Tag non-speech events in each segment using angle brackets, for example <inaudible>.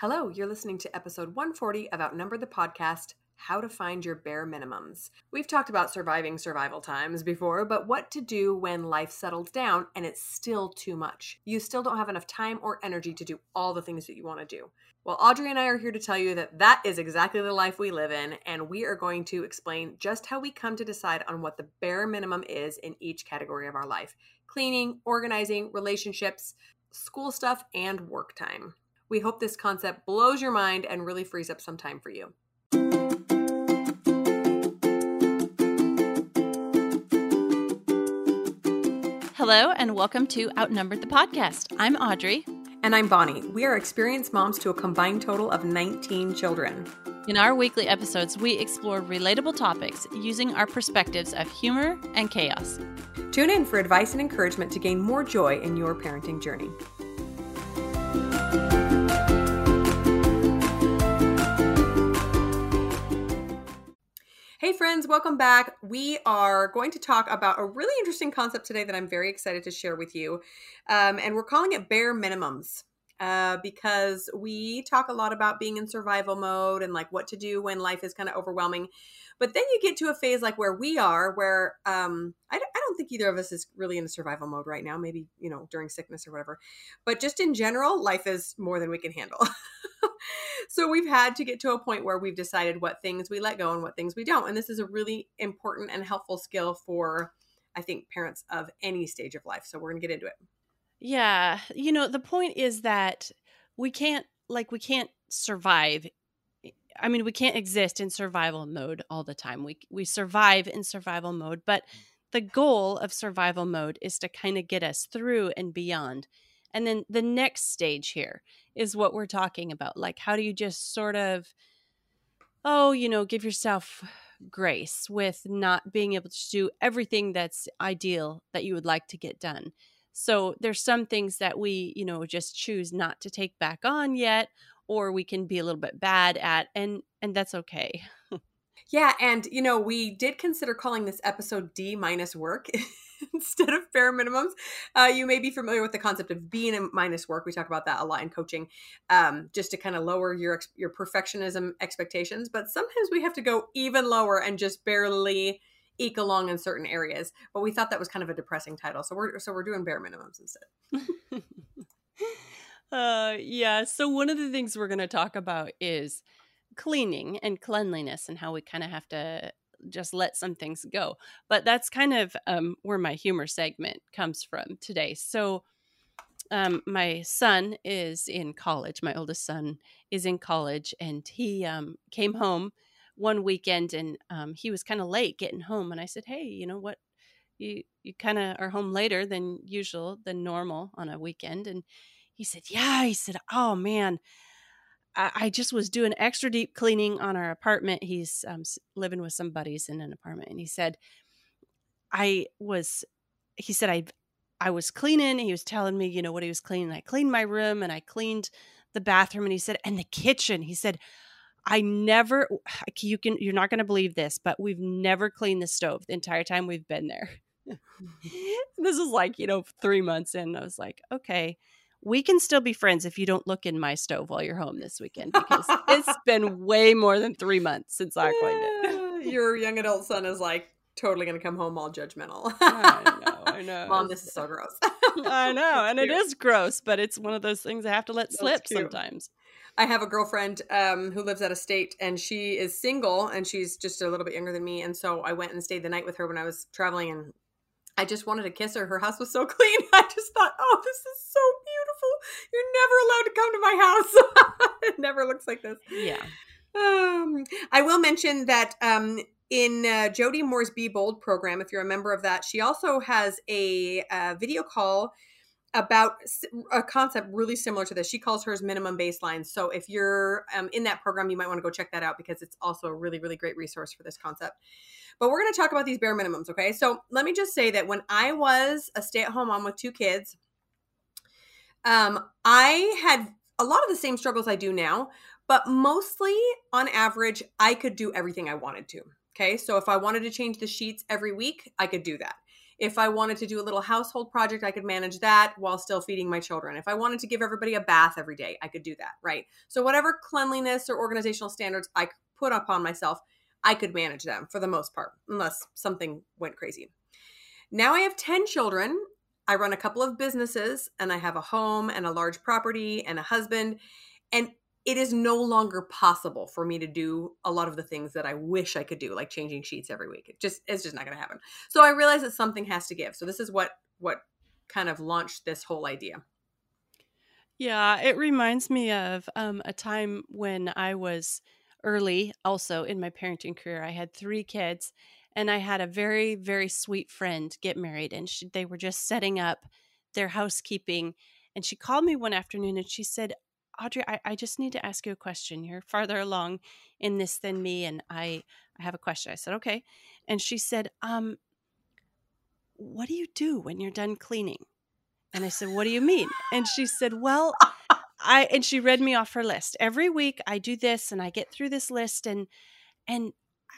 Hello, you're listening to episode 140 of Outnumbered the Podcast How to Find Your Bare Minimums. We've talked about surviving survival times before, but what to do when life settles down and it's still too much. You still don't have enough time or energy to do all the things that you want to do. Well, Audrey and I are here to tell you that that is exactly the life we live in, and we are going to explain just how we come to decide on what the bare minimum is in each category of our life cleaning, organizing, relationships, school stuff, and work time. We hope this concept blows your mind and really frees up some time for you. Hello, and welcome to Outnumbered the Podcast. I'm Audrey. And I'm Bonnie. We are experienced moms to a combined total of 19 children. In our weekly episodes, we explore relatable topics using our perspectives of humor and chaos. Tune in for advice and encouragement to gain more joy in your parenting journey. Hey, friends, welcome back. We are going to talk about a really interesting concept today that I'm very excited to share with you. Um, and we're calling it bare minimums. Uh, because we talk a lot about being in survival mode and like what to do when life is kind of overwhelming. But then you get to a phase like where we are, where um, I, I don't think either of us is really in a survival mode right now. Maybe you know during sickness or whatever. But just in general, life is more than we can handle. <laughs> so we've had to get to a point where we've decided what things we let go and what things we don't. And this is a really important and helpful skill for, I think, parents of any stage of life. So we're to get into it. Yeah. You know, the point is that we can't, like, we can't survive I mean, we can't exist in survival mode all the time. We we survive in survival mode, but mm. the goal of survival mode is to kind of get us through and beyond. And then the next stage here is what we're talking about. Like how do you just sort of oh, you know, give yourself grace with not being able to do everything that's ideal that you would like to get done. So there's some things that we, you know, just choose not to take back on yet or we can be a little bit bad at and and that's okay. <laughs> Yeah and you know we did consider calling this episode d minus work <laughs> instead of bare minimums. Uh, you may be familiar with the concept of being a minus work. We talk about that a lot in coaching um, just to kind of lower your your perfectionism expectations but sometimes we have to go even lower and just barely eke along in certain areas but we thought that was kind of a depressing title so we're so we're doing bare minimums instead <laughs> Uh, yeah. So one of the things we're going to talk about is cleaning and cleanliness and how we kind of have to just let some things go. But that's kind of um, where my humor segment comes from today. So um, my son is in college. My oldest son is in college, and he um, came home one weekend, and um, he was kind of late getting home. And I said, "Hey, you know what? You you kind of are home later than usual, than normal on a weekend." And he said, Yeah. He said, Oh man, I, I just was doing extra deep cleaning on our apartment. He's um, living with some buddies in an apartment. And he said, I was, he said, I, I was cleaning. He was telling me, you know, what he was cleaning. I cleaned my room and I cleaned the bathroom. And he said, and the kitchen. He said, I never, <sighs> you can, you're not going to believe this, but we've never cleaned the stove the entire time we've been there. <laughs> <laughs> this was like, you know, three months in. I was like, okay we can still be friends if you don't look in my stove while you're home this weekend because it's <laughs> been way more than three months since I cleaned it. Your young adult son is like totally going to come home all judgmental. <laughs> I know, I <laughs> know. Mom, this is so gross. I know, and it is gross, but it's one of those things I have to let slip sometimes. I have a girlfriend um, who lives out of state, and she is single, and she's just a little bit younger than me. And so I went and stayed the night with her when I was traveling, and I just wanted to kiss her. Her house was so <laughs> clean. I just thought, oh, this is so beautiful. You're never allowed to come to my house. <laughs> it never looks like this. Yeah. Um, I will mention that um, in uh, Jody Moore's Be Bold program, if you're a member of that, she also has a, a video call about a concept really similar to this. She calls hers minimum baseline. So if you're um, in that program, you might want to go check that out because it's also a really, really great resource for this concept. But we're going to talk about these bare minimums, okay? So let me just say that when I was a stay at home mom with two kids, um, I had a lot of the same struggles I do now, but mostly on average, I could do everything I wanted to. Okay. So if I wanted to change the sheets every week, I could do that. If I wanted to do a little household project, I could manage that while still feeding my children. If I wanted to give everybody a bath every day, I could do that, right? So, whatever cleanliness or organizational standards I put upon myself, I could manage them for the most part, unless something went crazy. Now I have 10 children. I run a couple of businesses and I have a home and a large property and a husband. And it is no longer possible for me to do a lot of the things that I wish I could do, like changing sheets every week. It just it's just not going to happen. So I realized that something has to give. So this is what what kind of launched this whole idea. Yeah, it reminds me of um, a time when I was early, also in my parenting career. I had three kids, and I had a very very sweet friend get married, and she, they were just setting up their housekeeping. And she called me one afternoon and she said, Audrey, I, I just need to ask you a question. You're farther along in this than me, and I, I have a question. I said, okay. And she said, um, what do you do when you're done cleaning? And I said, what do you mean? And she said, well, I, and she read me off her list. Every week I do this and I get through this list and, and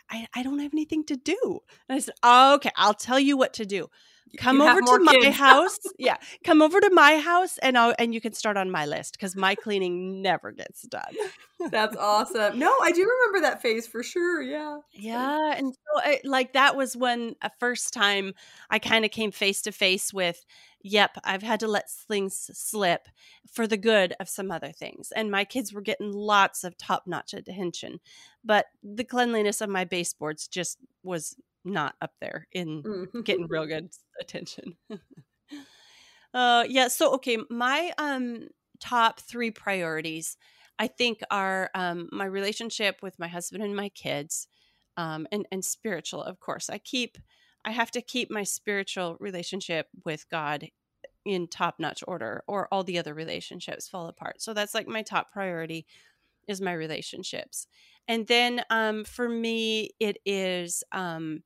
I, I don't have anything to do. And I said, oh, okay, I'll tell you what to do come over to my house. yeah, come over to my house, and I'll, and you can start on my list because my cleaning never gets done. <laughs> That's awesome. No, I do remember that phase for sure. Yeah, yeah, and so I, like that was when a first time I kind of came face to face with. Yep, I've had to let things slip for the good of some other things. And my kids were getting lots of top notch attention. But the cleanliness of my baseboards just was not up there in mm. getting real good attention. <laughs> uh yeah, so okay, my um top 3 priorities I think are um my relationship with my husband and my kids um and and spiritual of course. I keep I have to keep my spiritual relationship with God in top notch order or all the other relationships fall apart. So that's like my top priority is my relationships. And then um for me it is um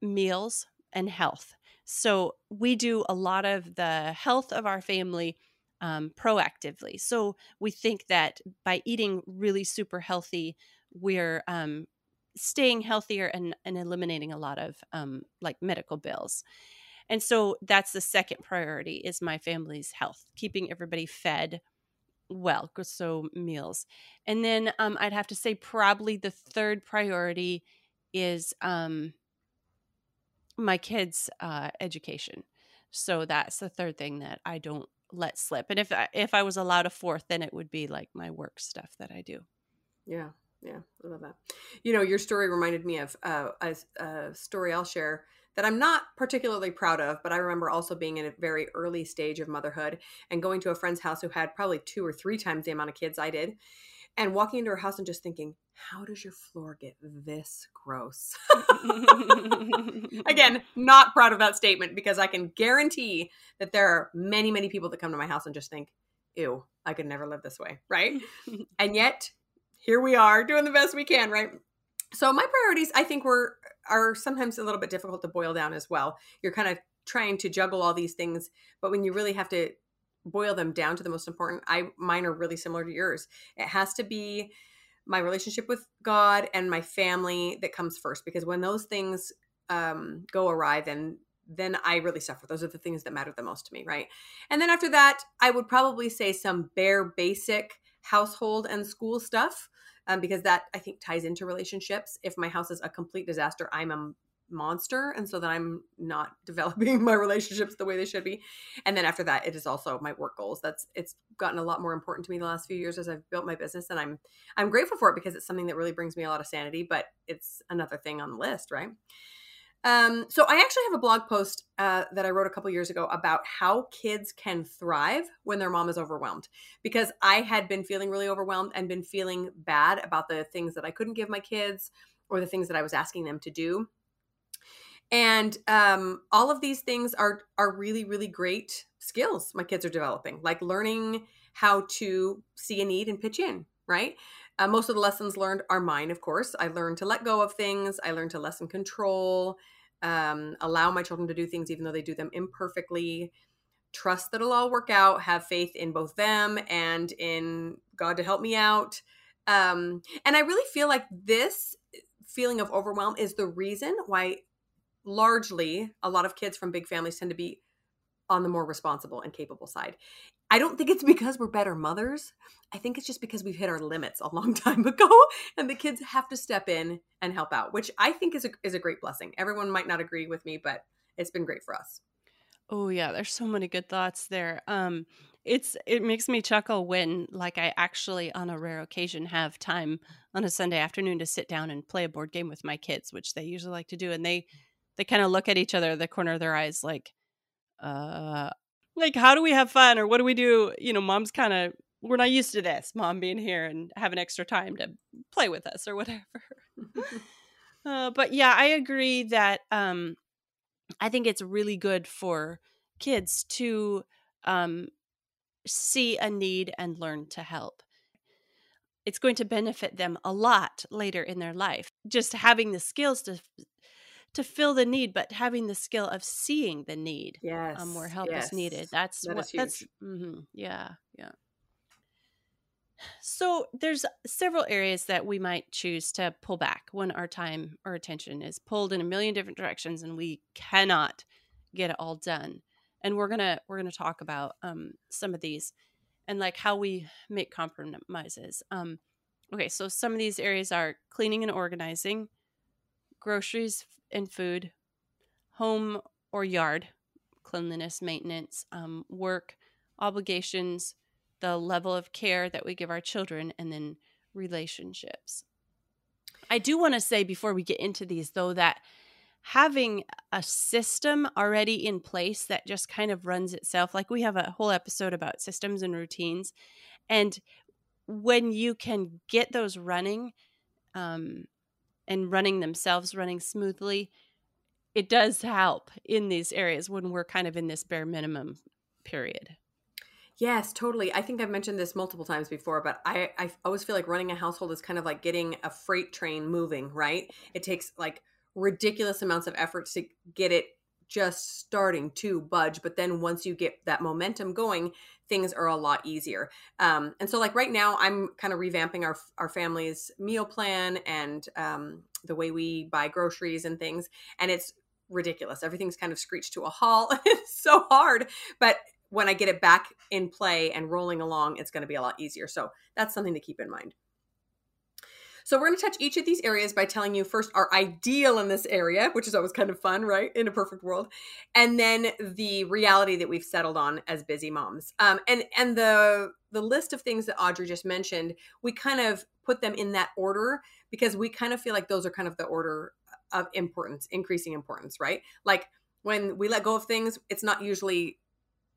meals and health. So we do a lot of the health of our family um, proactively. So we think that by eating really super healthy, we're um, staying healthier and, and eliminating a lot of um, like medical bills. And so that's the second priority is my family's health, keeping everybody fed well, so meals. And then um, I'd have to say probably the third priority is um, my kids' uh, education. So that's the third thing that I don't let slip. And if I, if I was allowed a fourth, then it would be like my work stuff that I do. Yeah, yeah, I love that. You know, your story reminded me of uh, a, a story I'll share that I'm not particularly proud of, but I remember also being in a very early stage of motherhood and going to a friend's house who had probably two or three times the amount of kids I did and walking into her house and just thinking, how does your floor get this gross? <laughs> Again, not proud of that statement because I can guarantee that there are many, many people that come to my house and just think, ew, I could never live this way, right? <laughs> and yet, here we are doing the best we can, right? So my priorities, I think, were are sometimes a little bit difficult to boil down as well. You're kind of trying to juggle all these things, but when you really have to boil them down to the most important, I mine are really similar to yours. It has to be my relationship with God and my family that comes first because when those things um, go awry, then then I really suffer. Those are the things that matter the most to me, right? And then after that, I would probably say some bare basic household and school stuff um, because that I think ties into relationships. If my house is a complete disaster, I'm a monster and so that i'm not <laughs> developing my relationships the way they should be. And then after that it is also my work goals. That's it's gotten a lot more important to me the last few years as i've built my business and i'm i'm grateful for it because it's something that really brings me a lot of sanity but it's another thing on the list right um, so I actually have a blog post uh, that I wrote a couple years ago about how kids can thrive when their mom is overwhelmed. Because I had been feeling really overwhelmed and been feeling bad about the things that I couldn't give my kids or the things that I was asking them to do and um, all of these things are are really really great skills my kids are developing like learning how to see a need and pitch in right uh, most of the lessons learned are mine of course. I learned to let go of things. I learned to lessen control um, allow my children to do things even though they do them imperfectly. Trust that it'll all work out. Have faith in both them and in god to help me out. Um, and i really feel like this feeling of overwhelm is the reason why largely a lot of kids from big families tend to be on the more responsible and capable side. I don't think it's because we're better mothers. I think it's just because we've hit our limits a long <laughs> time ago and the kids have to step in and help out, which I think is a, is a great blessing. Everyone might not agree with me, but it's been great for us. Oh yeah, there's so many good thoughts there. Um it's it makes me chuckle when like I actually on a rare occasion have time on a Sunday afternoon to sit down and play a board game with my kids, which they usually like to do and they they kind of look at each other the corner of their eyes like uh like how do we have fun or what do we do? You know, mom's kind of we're not used to this, mom being here and having extra time to play with us or whatever. <laughs> <laughs> uh, but yeah, I agree that um I think it's really good for kids to um, see a need and learn to help. It's going to benefit them a lot later in their life. Just having the skills to to fill the need, but having the skill of seeing the need, yes, um, where help yes. is needed. That's that what. Is that's mm-hmm, yeah, yeah. So there's several areas that we might choose to pull back when our time or attention is pulled in a million different directions and we cannot get it all done. And we're gonna we're gonna talk about um, some of these and like how we make compromises. Um, okay, so some of these areas are cleaning and organizing, groceries and food, home or yard cleanliness, maintenance, um, work, obligations, the level of care that we give our children, and then relationships. I do want to say before we get into these, though, that having a system already in place that just kind of runs itself, like we have a whole episode about systems and routines. And when you can get those running um, and running themselves, running smoothly, it does help in these areas when we're kind of in this bare minimum period. Yes, totally. I think I've mentioned this multiple times before, but I, I always feel like running a household is kind of like getting a freight train moving, right? It takes like ridiculous amounts of effort to get it just starting to budge. But then once you get that momentum going, things are a lot easier. Um, and so, like right now, I'm kind of revamping our our family's meal plan and um, the way we buy groceries and things. And it's ridiculous. Everything's kind of screeched to a halt. <laughs> it's so hard, but when I get it back in play and rolling along, it's going to be a lot easier. So that's something to keep in mind. So we're going to touch each of these areas by telling you first our ideal in this area, which is always kind of fun, right? In a perfect world, and then the reality that we've settled on as busy moms. Um, and and the the list of things that Audrey just mentioned, we kind of put them in that order because we kind of feel like those are kind of the order of importance, increasing importance, right? Like when we let go of things, it's not usually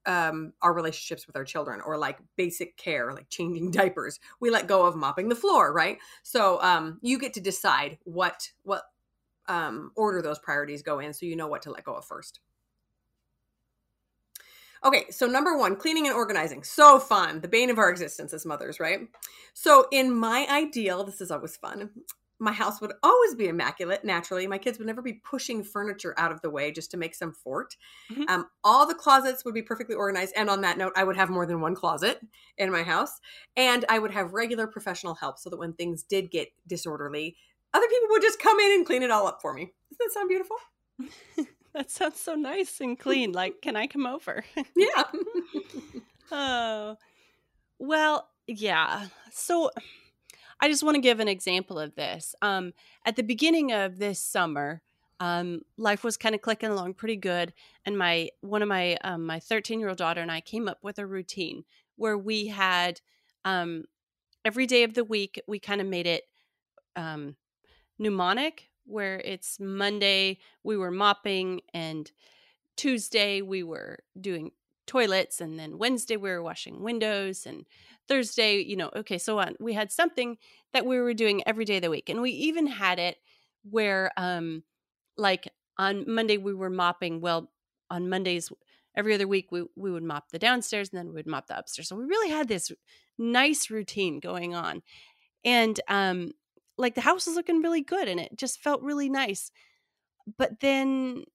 um, our relationships with our children or like basic care, like changing <laughs> diapers. We let go of mopping the floor, right? So um, you get to decide what what um, order those priorities go in, so you know what to let go of first. Okay, so number one, cleaning and organizing. So fun, the bane of our existence as mothers, right? So, in my ideal, this is always fun my house would always be immaculate naturally. My kids would never be pushing furniture out of the way just to make some fort. Mm-hmm. um, all the closets would be perfectly organized and on that note i would have more than one closet in my house and i would have regular professional help so that when things did get disorderly other people would just come in and clean it all up for me. Doesn't that sound beautiful? <laughs> That sounds so nice and clean. <laughs> Like can i come over? Yeah. <laughs> Oh. Well yeah. So I just want to give an example of this. Um, at the beginning of this summer, um, life was kind of clicking along pretty good, and my one of my um, my 13 year old daughter and I came up with a routine where we had um, every day of the week we kind of made it um, mnemonic, where it's Monday we were mopping and Tuesday we were doing toilets and then Wednesday we were washing windows and Thursday, you know, okay, so on. We had something that we were doing every day of the week. And we even had it where um like on Monday we were mopping, well, on Mondays every other week we we would mop the downstairs and then we would mop the upstairs. So we really had this nice routine going on. And um like the house was looking really good and it just felt really nice. But then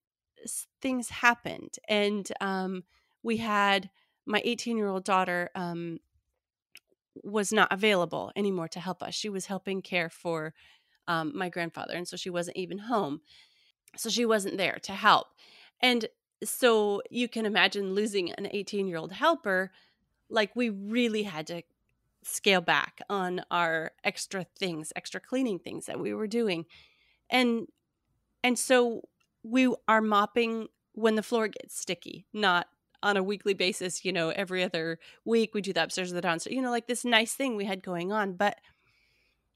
things happened and um we had my 18 year old daughter um, was not available anymore to help us. She was helping care for um, my grandfather, and so she wasn't even home. So she wasn't there to help. And so you can imagine losing an 18 year old helper. Like we really had to scale back on our extra things, extra cleaning things that we were doing. And and so we are mopping when the floor gets sticky, not on a weekly basis, you know, every other week we do the upstairs or the downstairs, you know, like this nice thing we had going on. But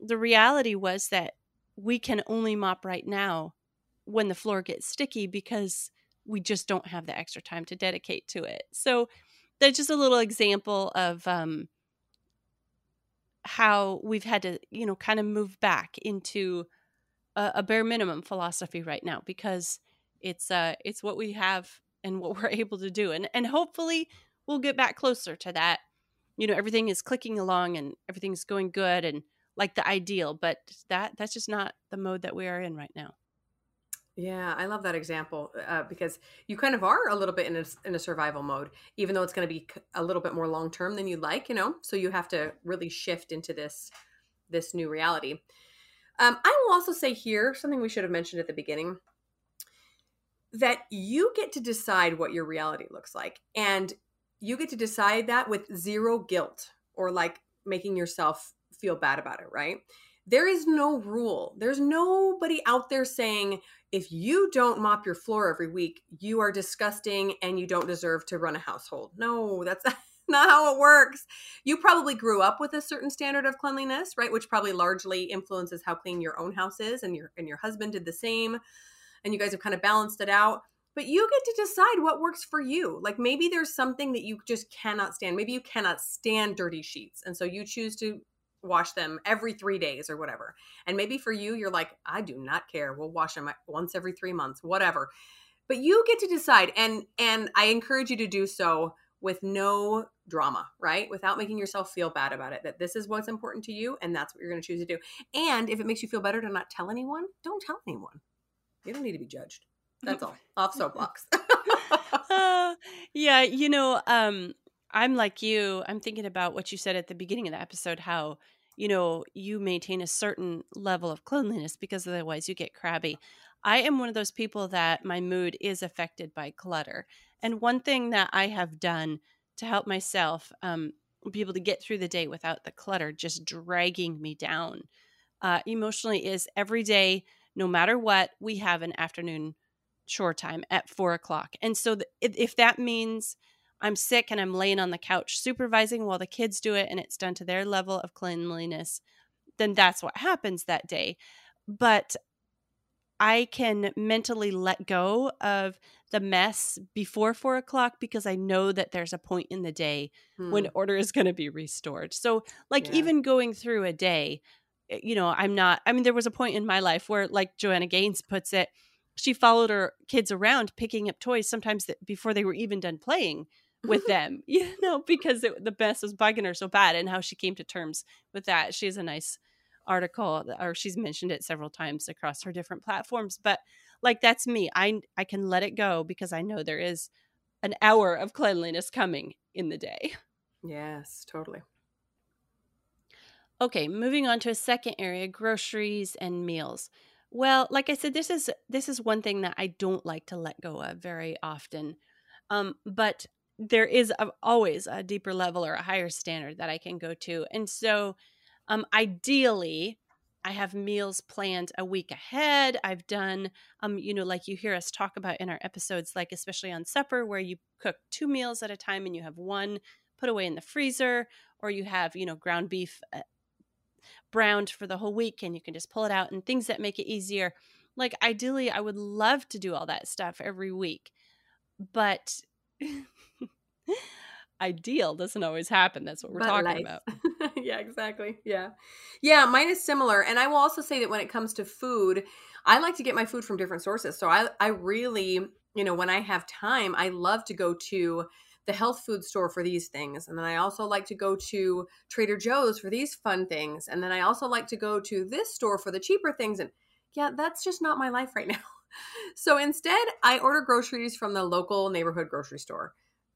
the reality was that we can only mop right now when the floor gets sticky because we just don't have the extra time to dedicate to it. So that's just a little example of um, how we've had to, you know, kind of move back into a, a bare minimum philosophy right now because it's uh it's what we have and what we're <laughs> able to do, and and hopefully we'll get back closer to that. You know, everything is clicking along and everything's going good and like the ideal, but that that's just not the mode that we are in right now. Yeah, I love that example uh, because you kind of are a little bit in a, in a survival mode, even though it's going to be a little bit more long term than you'd like, you know. So you have to really shift into this this new reality. Um, I will also say here something we should have mentioned at the beginning that you get to decide what your reality looks like, and you get to decide that with zero guilt or like making yourself feel bad about it, right? There is no rule. There's nobody out there saying if you don't mop your floor every week, you are disgusting and you don't deserve to run a household. No, that's <laughs> not how it works. You probably grew up with a certain standard of cleanliness, right? Which probably largely influences how clean your own house is and your and your husband did the same and you guys have kind of balanced it out. But you get to decide what works for you. Like maybe there's something that you just cannot stand. Maybe you cannot stand dirty sheets. And so you choose to wash them every three days or whatever. And maybe for you, you're like, I do not care. We'll wash them once every three months, whatever. But you get to decide, and and I encourage you to do so with no drama, right? Without making yourself feel bad about it. That this is what's important to you, and that's what you're going to choose to do. And if it makes you feel better to not tell anyone, don't tell anyone. You don't need to be judged. That's all. Off soapbox. uh, <laughs> <laughs> yeah, you know, um, I'm like you. I'm thinking about what you said at the beginning of the episode how, you know, you maintain a certain level of cleanliness because otherwise you get crabby. I am one of those people that my mood is affected by clutter. And one thing that I have done to help myself um, be able to get through the day without the clutter just dragging me down uh, emotionally is every day, no matter what, we have an afternoon chore time at four o'clock. And so th- if that means I'm sick and I'm laying on the couch supervising while the kids do it and it's done to their level of cleanliness, then that's what happens that day. But I can mentally let go of the mess before four o'clock because I know that there's a point in the day hmm. when order is going to be restored. So, like, yeah. even going through a day, Eh, you know, I'm not, I mean, there was a point in my life where, like Joanna Gaines puts it, she followed her kids around picking up toys sometimes that before they were even done playing with <laughs> them, <laughs> you know, because it, the mess was bugging her so bad and how she came to terms with that. She has a nice article or she's mentioned it several times across her different platforms, but like that's me. I I can let it go because I know there is an hour of cleanliness coming in the day. Yes, totally. Okay, moving on to a second area, groceries and meals. Well, like I said, this is this is one thing that I don't like to let go of very often. Um, but there is a, always a deeper level or a higher standard that I can go to. And so, um, ideally, I have meals planned a week ahead. I've done, um, you know, like you hear us talk about in our episodes, like especially on supper, where you cook two meals at a time and you have one put away in the freezer, or you have, you know, ground beef uh, browned for the whole week and you can just pull it out and things that make it easier. Like, ideally, I would love to do all that stuff every week, but <laughs> ideal doesn't always happen. That's what we're but talking life. about. <laughs> yeah, exactly. Yeah. Yeah, mine is similar. And I will also say that when it comes to food, I like to get my food from different sources. So I I really, you know, when I have time, I love to go to the health food store for these things. And then I also like to go to Trader Joe's for these fun things. And then I also like to go to this store for the cheaper things. And yeah, that's just not my life right <laughs> now. So instead, I order groceries from the local neighborhood grocery store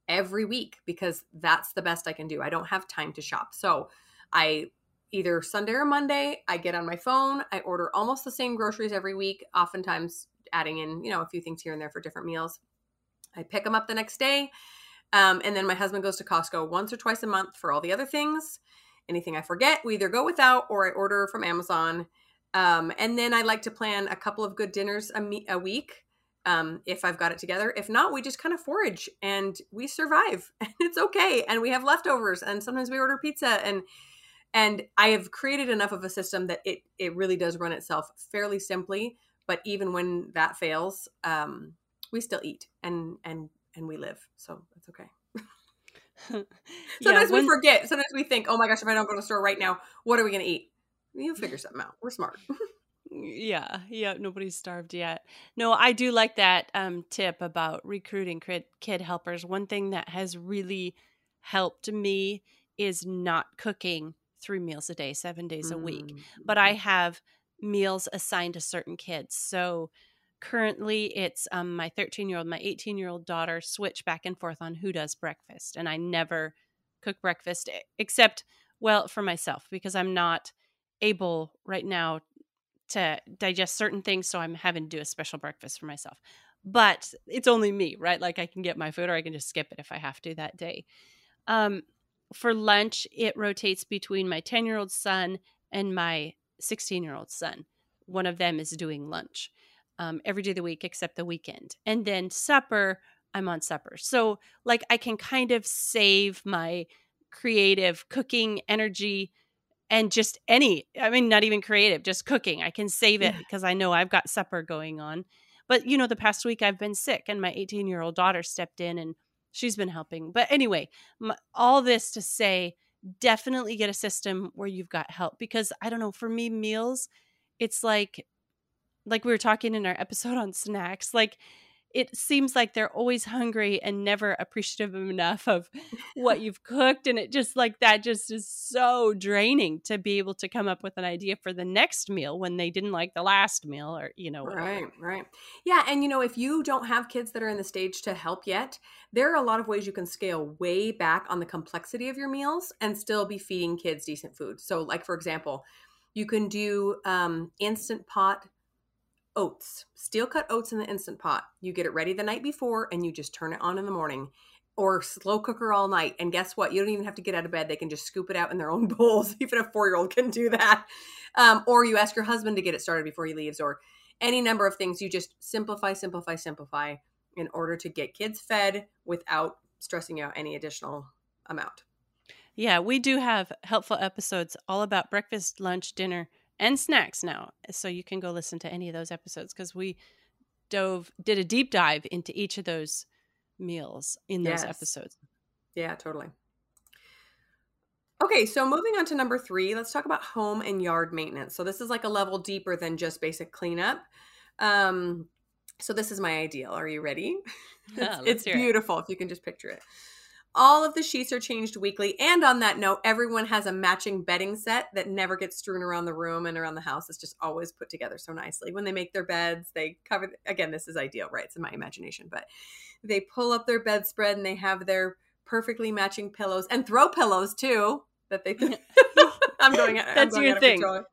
every week because that's the best I can do. I don't have time to shop. So I either Sunday or Monday, I get on my phone, I order almost the same groceries every week, oftentimes adding in, you know, a few things here and there for different meals. I pick them up the next day. Um, and then my husband goes to Costco once or twice a month for all the other things. Anything I forget, we either go without or I order from Amazon. Um, and then I like to plan a couple of good dinners a, me- a week um, if I've got it together. If not, we just kind of forage and we survive, <laughs> and it's okay. And we have leftovers, and sometimes we order pizza. and And I have created enough of a system that it it really does run itself fairly simply. But even when that fails, um, we still eat and and and we live, so that's okay. <laughs> Sometimes yeah, when... we forget. Sometimes we think, "Oh my gosh, if I don't go to the store right now, what are we going to eat?" You figure <laughs> something out. We're smart. <laughs> yeah, yeah. Nobody's starved yet. No, I do like that um, tip about recruiting kid, kid helpers. One thing that has really helped me is not cooking three meals a day, seven days a week. But I mm-hmm. have meals assigned to certain kids. So currently it's um, my 13 year old my 18 year old daughter switch back and forth on who does breakfast and i never cook breakfast except well for myself because i'm not able right now to digest certain things so i'm having to do a special breakfast for myself. But it's only me right? Like i can get my food or i can just skip it if i have to that day. Um, for lunch it rotates between my 10 year old son and my 16 year old son. One of them is doing lunch um, every day of the week except the weekend. And then supper, I'm on supper. So, like, I can kind of save my creative cooking energy and just any, I mean, not even creative, just cooking. I can save it yeah. because I know I've got supper going on. But, you know, the past week I've been sick and my 18 year old daughter stepped in and she's been helping. But anyway, my, all this to say, definitely get a system where you've got help because I don't know, for me, meals, it's like like we were talking in our episode on snacks like it seems like they're always hungry and never appreciative enough of what you've cooked and it just like that just is so draining to be able to come up with an idea for the next meal when they didn't like the last meal or you know whatever. right right yeah and you know if you don't have kids that are in the stage to help yet there are a lot of ways you can scale way back on the complexity of your meals and still be feeding kids decent food so like for example you can do um, instant pot oats, steel cut oats in the instant pot. You get it ready the night before and you just turn it on in the morning or slow cooker all night. And guess what? You don't even have to get out of bed. They can just scoop it out in their own <laughs> bowls. Even a four year old can do that. Um, or you ask your husband to get it started before he leaves, or any number of things. You just simplify, simplify, simplify in order to get kids fed without stressing out any additional amount. Yeah, we do have helpful episodes all about breakfast, lunch, dinner, and snacks now. So you can go listen to any of those episodes because we dove did a deep dive into each of those meals in those yes. episodes. Yeah, totally. Okay, so moving on to number three, let's talk about home and yard maintenance. So this is like a level deeper than just basic cleanup. Um, so this is my ideal. Are you ready? <laughs> Yeah, it's, it's beautiful it. if you can just picture it. All of the sheets are changed weekly. And on that note, everyone has a matching bedding set that never gets strewn around the room and around the house. It's just always put together so nicely. When they make their beds, they cover, again, this is ideal, right? It's in my imagination, but they pull up their bedspread and they have their perfectly matching pillows and throw pillows too that they can. <laughs> I'm going <laughs> That's I'm going your thing. Control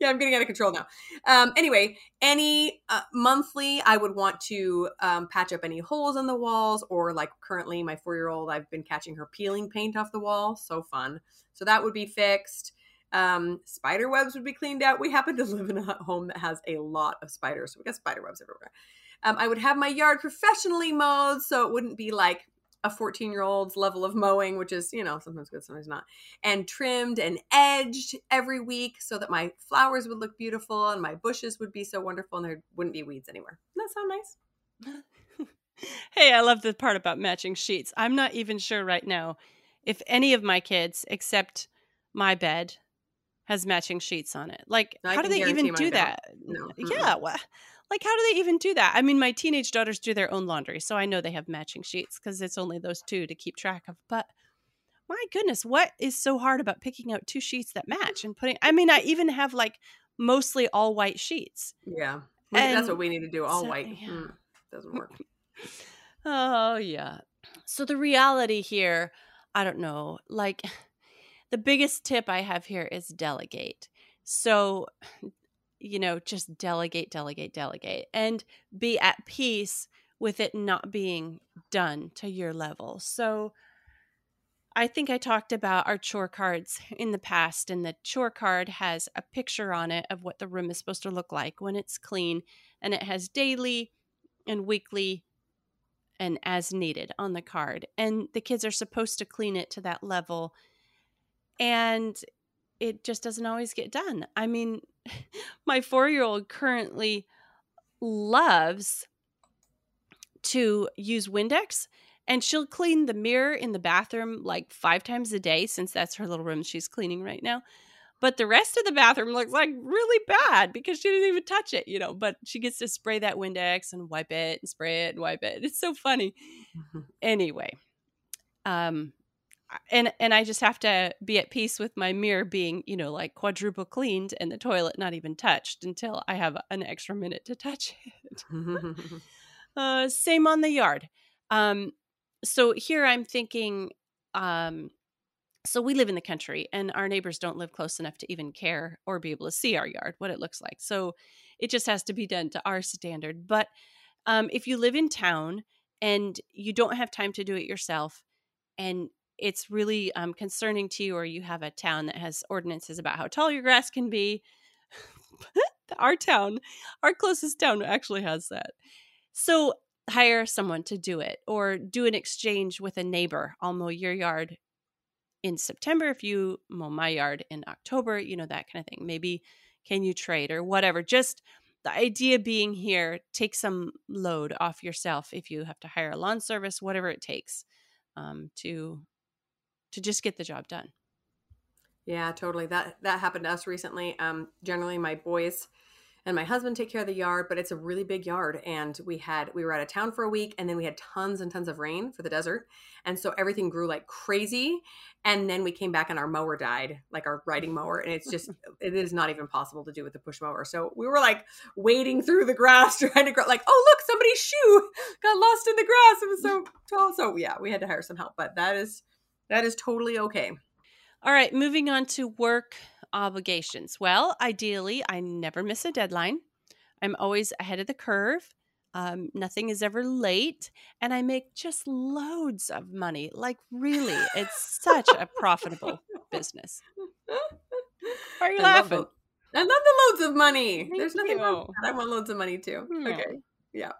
yeah, I'm getting out of control now. Um, anyway, any uh, monthly, I would want to um, patch up any holes in the walls, or like currently, my four year old, I've been catching her peeling paint off the wall. So fun. So that would be fixed. Um, spider webs would be cleaned out. We happen to <laughs> live in a home that has a lot of spiders, so we got spider webs everywhere. Um, I would have my yard professionally mowed, so it wouldn't be like a 14 year old's level of mowing, which is, you know, sometimes good, sometimes not, and trimmed and edged every week so that my flowers would look beautiful and my bushes would be so wonderful and there wouldn't be weeds anywhere. Doesn't that sound nice? <laughs> hey, I love the part about matching sheets. I'm not even sure right now if any of my kids, except my bed, has matching sheets on it. Like, how do they even do that? No. Yeah. Well, like how do they even do that? I mean my teenage daughters do their own laundry so i know they have matching sheets because it's only those two to keep track of but my goodness what is so hard about picking out two sheets that match and putting i mean i even have like mostly all white sheets yeah and that's what we need to do all so, white yeah. mm, doesn't work. <laughs> Oh yeah. So the reality here i don't know like <sighs> the biggest tip i have here is delegate. So you know, just delegate, delegate, delegate, and be at peace with it not being done to your level. So, I think I talked about our chore cards in the past, and the chore card has a picture on it of what the room is supposed to look like when it's clean, and it has daily and weekly and as needed on the card. And the kids are supposed to clean it to that level, and it just doesn't always get done. I mean, <laughs> my four year old currently loves to use Windex and she'll clean the mirror in the bathroom like five times a day since that's her little room she's cleaning right now. But the rest of the bathroom looks like really bad because she didn't even touch it, you know. But she gets to spray that Windex and wipe it and spray it and wipe it. It's so funny. Mm-hmm. Anyway, um, and and I just have to be at peace with my mirror being, you know, like quadruple cleaned and the toilet not even touched until I have an extra minute to touch it. <laughs> <laughs> uh, same on the yard. Um, so here I'm thinking, um, so we live in the country and our neighbors don't live close enough to even care or be able to see our yard, what it looks like. So it just has to be done to our standard. But um, if you live in town and you don't have time to do it yourself, and it's really um, concerning to you, or you have a town that has ordinances about how tall your grass can be, <laughs> our town, our closest town actually has that. So hire someone to do it or do an exchange with a neighbor. I'll mow your yard in September if you mow my yard in October, you know, that kind of thing. Maybe can you trade or whatever. Just the idea being here, take some load off yourself if you have to hire a lawn service, whatever it takes um, to to just get the job done. Yeah, totally. That that happened to us recently. Um, generally, my boys and my husband take care of the yard but it's a really big yard and we had we were out of town for a week and then we had tons and tons of rain for the desert and so everything grew like crazy and then we came back and our mower died like our riding mower and it's just <laughs> it is not even possible to do with the push mower so we were like wading through the grass <laughs> trying to grow like oh look somebody's shoe <laughs> got lost in the grass it was so tall so yeah we had to hire some help but that is that is totally okay all right moving on to work obligations? Well, ideally, I never miss a deadline. I'm always ahead of the curve. Um, nothing is ever late, and I make just loads of money. Like, really, it's such a profitable business. <laughs> Are you I laughing? Love I love the loads of money. Thank There's nothing wrong I want loads of money too. Yeah. Okay. Yeah.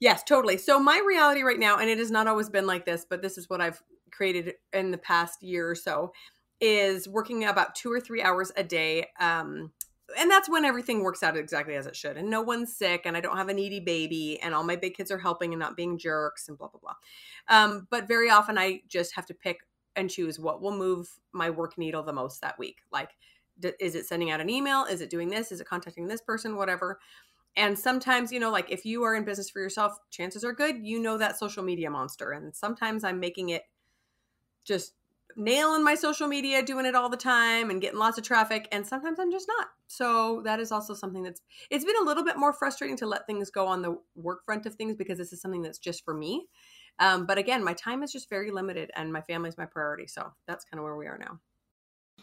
Yes, totally. So my reality right now, and it has not always been like this, but this is what I've created in the past year or so, is working about two or three hours a day. Um, and that's when everything works out exactly as it should. And no one's sick, and I don't have a needy baby, and all my big kids are helping and not being jerks, and blah, blah, blah. Um, but very often I just have to pick and choose what will move my work needle the most that week. Like, d- is it sending out an email? Is it doing this? Is it contacting this person? Whatever. And sometimes, you know, like if you are in business for yourself, chances are good you know that social media monster. And sometimes I'm making it just nailing my social media, doing it all the time and getting lots of traffic. And sometimes I'm just not. So that is also something that's, it's been a little bit more frustrating to let things go on the work front of things because this is something that's just for me. Um, but again, my time is just very limited and my family is my priority. So that's kind of where we are now.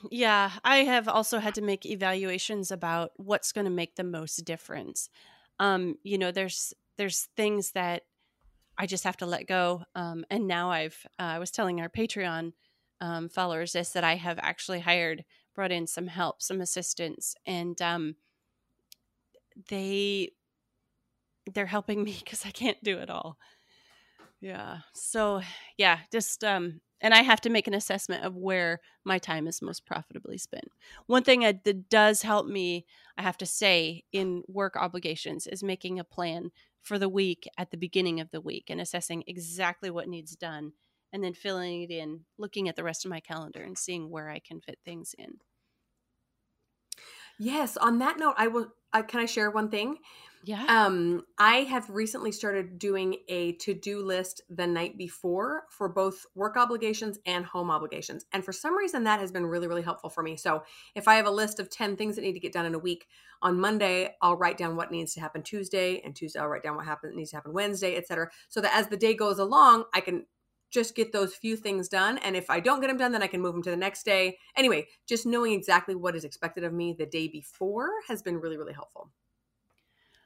Yeah, I have also had to make evaluations about what's going to make the most difference. Um, you know, there's there's things that I just have to let go. Um, and now I've uh, I was telling our Patreon um, followers this that I have actually hired, brought in some help, some assistance, and um, they they're helping me <laughs> because I can't do it all. Yeah. So yeah, just um, and I have to make an assessment of where my time is most profitably spent. One thing that does help me, I have to say, in work obligations is making a plan for the week at the beginning of the week and assessing exactly what needs done and then filling it in, looking at the rest of my calendar and seeing where I can fit things in. Yes. On that note, I will. Uh, can I share one thing? Yeah. Um, I have recently started doing a to-do list the night before for both work obligations and home obligations. And for some reason that has been really really helpful for me. So, if I have a list of 10 things that need to get done in a week, on Monday I'll write down what needs to happen Tuesday, and Tuesday I'll write down what happens needs to happen Wednesday, et cetera. So that as the day goes along, I can just get those few things done. And if I don't get them done, then I can move them to the next day. Anyway, just knowing exactly what is expected of me the day before has been really, really helpful.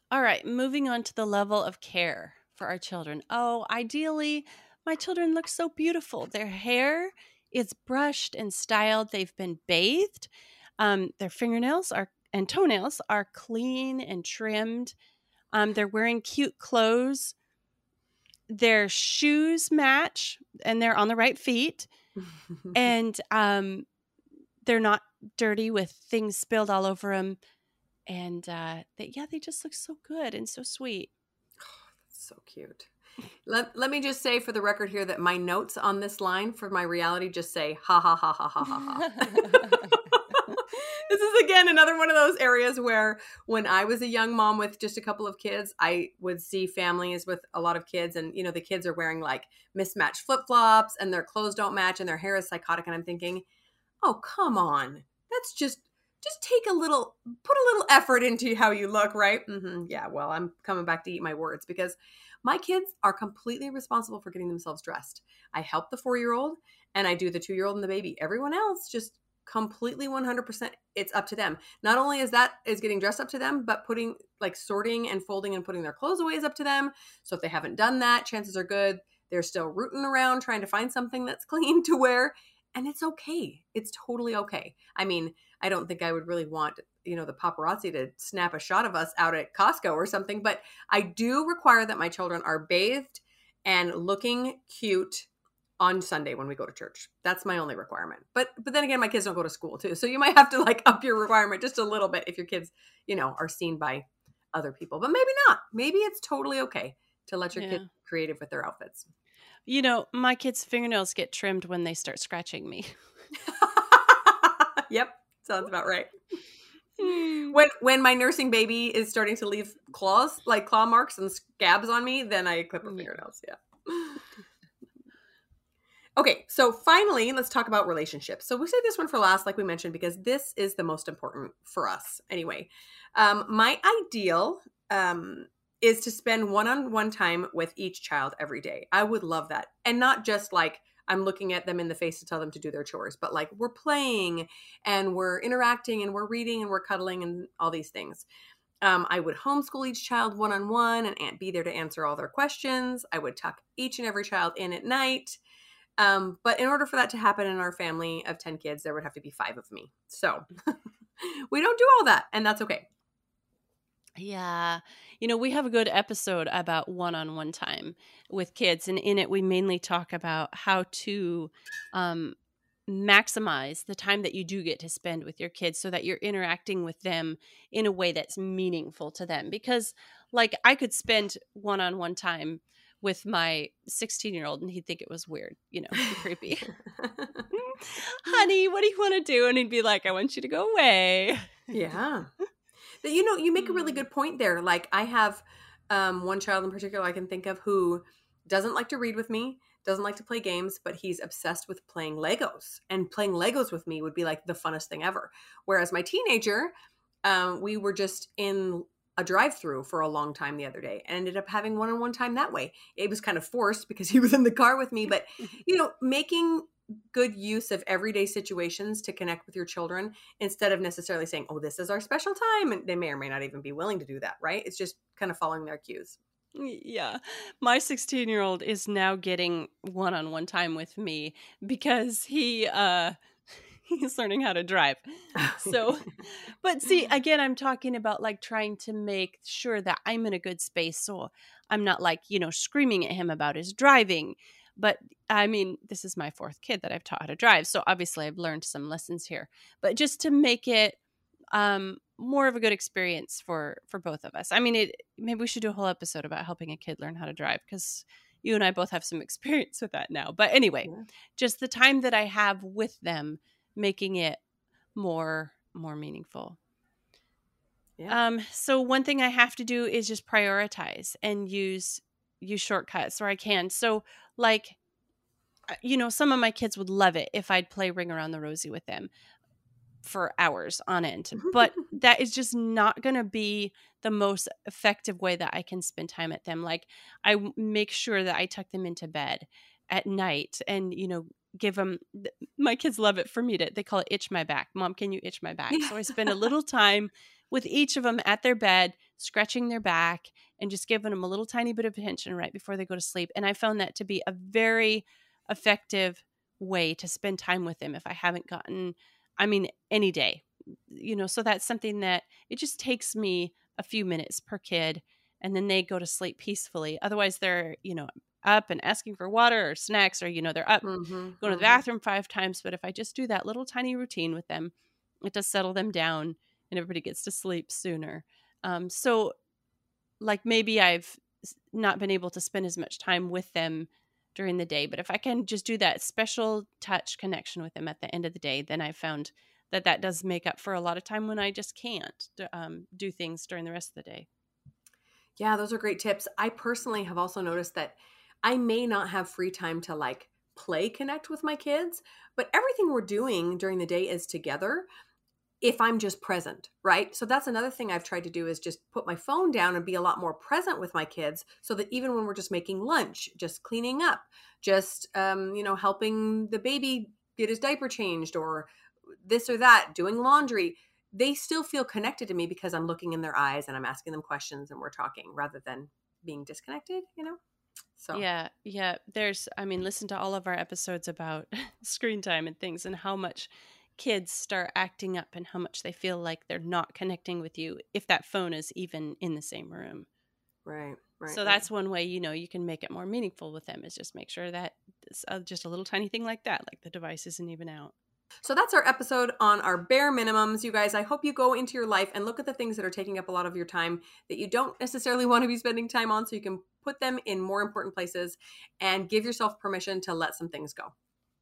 All right, moving on to the level of care for our children. Oh, ideally, my children look so beautiful. Their hair is brushed and styled, they've been bathed. Um, their fingernails are and toenails are clean and trimmed. Um, they're wearing cute clothes their shoes match and they're on the right feet <laughs> and um they're not dirty with things spilled all over them and uh they, yeah they just look so good and so sweet. <sighs> Oh, so cute. Let, let me just say for the record here that my notes on this line for my reality just say ha ha ha ha ha ha ha. <laughs> This is again another one of those areas where when I was a young mom with just a couple of kids, I would see families with a lot of kids and you know the kids are wearing like mismatched flip-flops and their clothes don't match and their hair is psychotic and I'm thinking, "Oh, come on. That's just just take a little put a little effort into how you look, right?" Mm-hmm. Yeah, well, I'm coming back to eat my words because my kids are completely responsible for getting themselves dressed. I help the 4-year-old and I do the 2-year-old and the baby. Everyone else just completely 100% it's up to them not only is that is getting dressed up to them but putting like sorting and folding and putting their clothes away is up to them so if they haven't done that chances are good they're still rooting around trying to find something that's <laughs> clean to wear and it's okay it's totally okay i mean i don't think i would really want you know the paparazzi to snap a shot of us out at costco or something but i do require that my children are bathed and looking cute on Sunday when we go to church. That's my only requirement. But but then again, my kids don't go to school too, so you might have to like up your requirement just a little bit if your kids, you know, are seen by other people. But maybe not. Maybe it's totally okay to let your yeah. kid creative with their outfits. You know, my kids' fingernails get trimmed when they start scratching me. <laughs> <laughs> yep, sounds about right. Hmm. When when my nursing baby is starting to leave claws, like claw marks and scabs on me, then I clip her mm. fingernails. Yeah. <laughs> Okay, so finally, let's talk about relationships. So we say this one for last, like we mentioned, because this is the most important for us anyway. Um, my ideal um, is to spend one on one time with each child every day. I would love that. And not just like I'm looking at them in the face to tell them to do their chores, but like we're playing and we're interacting and we're reading and we're cuddling and all these things. Um, I would homeschool each child one on one and be there to answer all their questions. I would tuck each and every child in at night. Um, but in order for that to happen in our family of 10 kids, there would have to be five of me. So <laughs> we don't do all that, and that's okay. Yeah. You know, we have a good episode about one on one time with kids, and in it, we mainly talk about how to um, maximize the time that you do get to spend with your kids so that you're interacting with them in a way that's meaningful to them. Because, like, I could spend one on one time with my 16 year old and he'd think it was weird, you know, creepy. <laughs> <laughs> Honey, what do you want to do? And he'd be like, I want you to go away. Yeah. But you know, you make a really mm. good point there. Like I have um, one child in particular I can think of who doesn't like to read with me, doesn't like to play games, but he's obsessed with playing Legos. And playing Legos with me would be like the funnest thing ever. Whereas my teenager, um, we were just in a drive through for a long time the other day and ended up having one on one time that way. It was kind of forced because he was in the car with me, but you know, making good use of everyday situations to connect with your children instead of necessarily saying, "Oh, this is our special time," and they may or may not even be willing to do that, right? It's just kind of following their cues. Yeah. My 16 year old is now getting one on one time with me because he, uh, <laughs> he's learning how to drive. So, <laughs> but see, again, I'm talking about like trying to make sure that I'm in a good space. So I'm not like, you know, screaming at him about his driving. But I mean, this is my fourth kid that I've taught how to drive. So obviously I've learned some lessons here. But just to make it um more of a good experience for for both of us. I mean, it maybe we should do a whole episode about helping a kid learn how to drive because you and I both have some <laughs> experience with that now. But anyway, yeah. just the time that I have with them making it more more meaningful. Yeah. Um so one thing I have to do is just prioritize and use use shortcuts or I can. So like uh, you know, some of my kids would love it if I'd play Ring Around the Rosie with them for hours on end. But <laughs> that is just not going to be the most effective way that I can spend time at them. Like I make sure that I tuck them into bed at night and you know give them my kids love it for me to they call it itch my back mom can you itch my back so i spend a little <laughs> time with each of them at their bed scratching their back and just giving them a little tiny bit of attention right before they go to sleep and i found that to be a very effective way to spend time with them if i haven't gotten i mean any day you know so that's something that it just takes me a few minutes per kid and then they go to sleep peacefully otherwise they're you know up and asking for water or snacks or you know they're up mm-hmm, going to the mm-hmm. bathroom five times but if i just do that little tiny routine with them it does settle them down and everybody gets to sleep sooner um, so like maybe i've not been able to spend as much time with them during the day but if i can just do that special touch connection with them at the end of the day then i found that that does make up for a lot of time when i just can't um, do things during the rest of the day. Yeah those are great tips. I personally have also noticed that I may not have free time to like play connect with my kids, but everything we're doing during the day is together if I'm just present, right? So that's another thing I've tried to do is just put my phone down and be a lot more present with my kids so that even when we're just making lunch, just cleaning up, just um, you know, helping the baby get his diaper changed or this or that, doing laundry, they still feel connected to me because I'm looking in their eyes and I'm asking them questions and we're talking rather than being disconnected, you know? So yeah, yeah. There's, I mean, listen to all of our episodes about <laughs> screen time and things, and how much kids start acting up and how much they feel like they're not connecting with you if that phone is even in the same room. Right. Right, so right. that's one way you know you can make it more meaningful with them is just make sure that it's uh, just a little tiny thing like that like the device isn't even out so that's our episode on our bare minimums. You guys, I hope you go into your life and look at the things that are taking up a lot of your time that you don't necessarily <laughs> want to be spending time on so you can put them in more important places and give yourself permission to let some things go.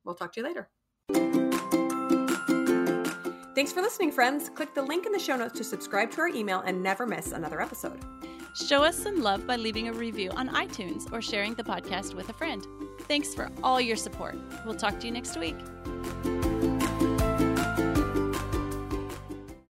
We'll talk to you later. Thanks for listening, friends. Click the link in the show notes to subscribe to our email and never miss another episode. Show us some love by leaving a review on iTunes or sharing the podcast with a friend. Thanks for all your support. We'll talk to you next week.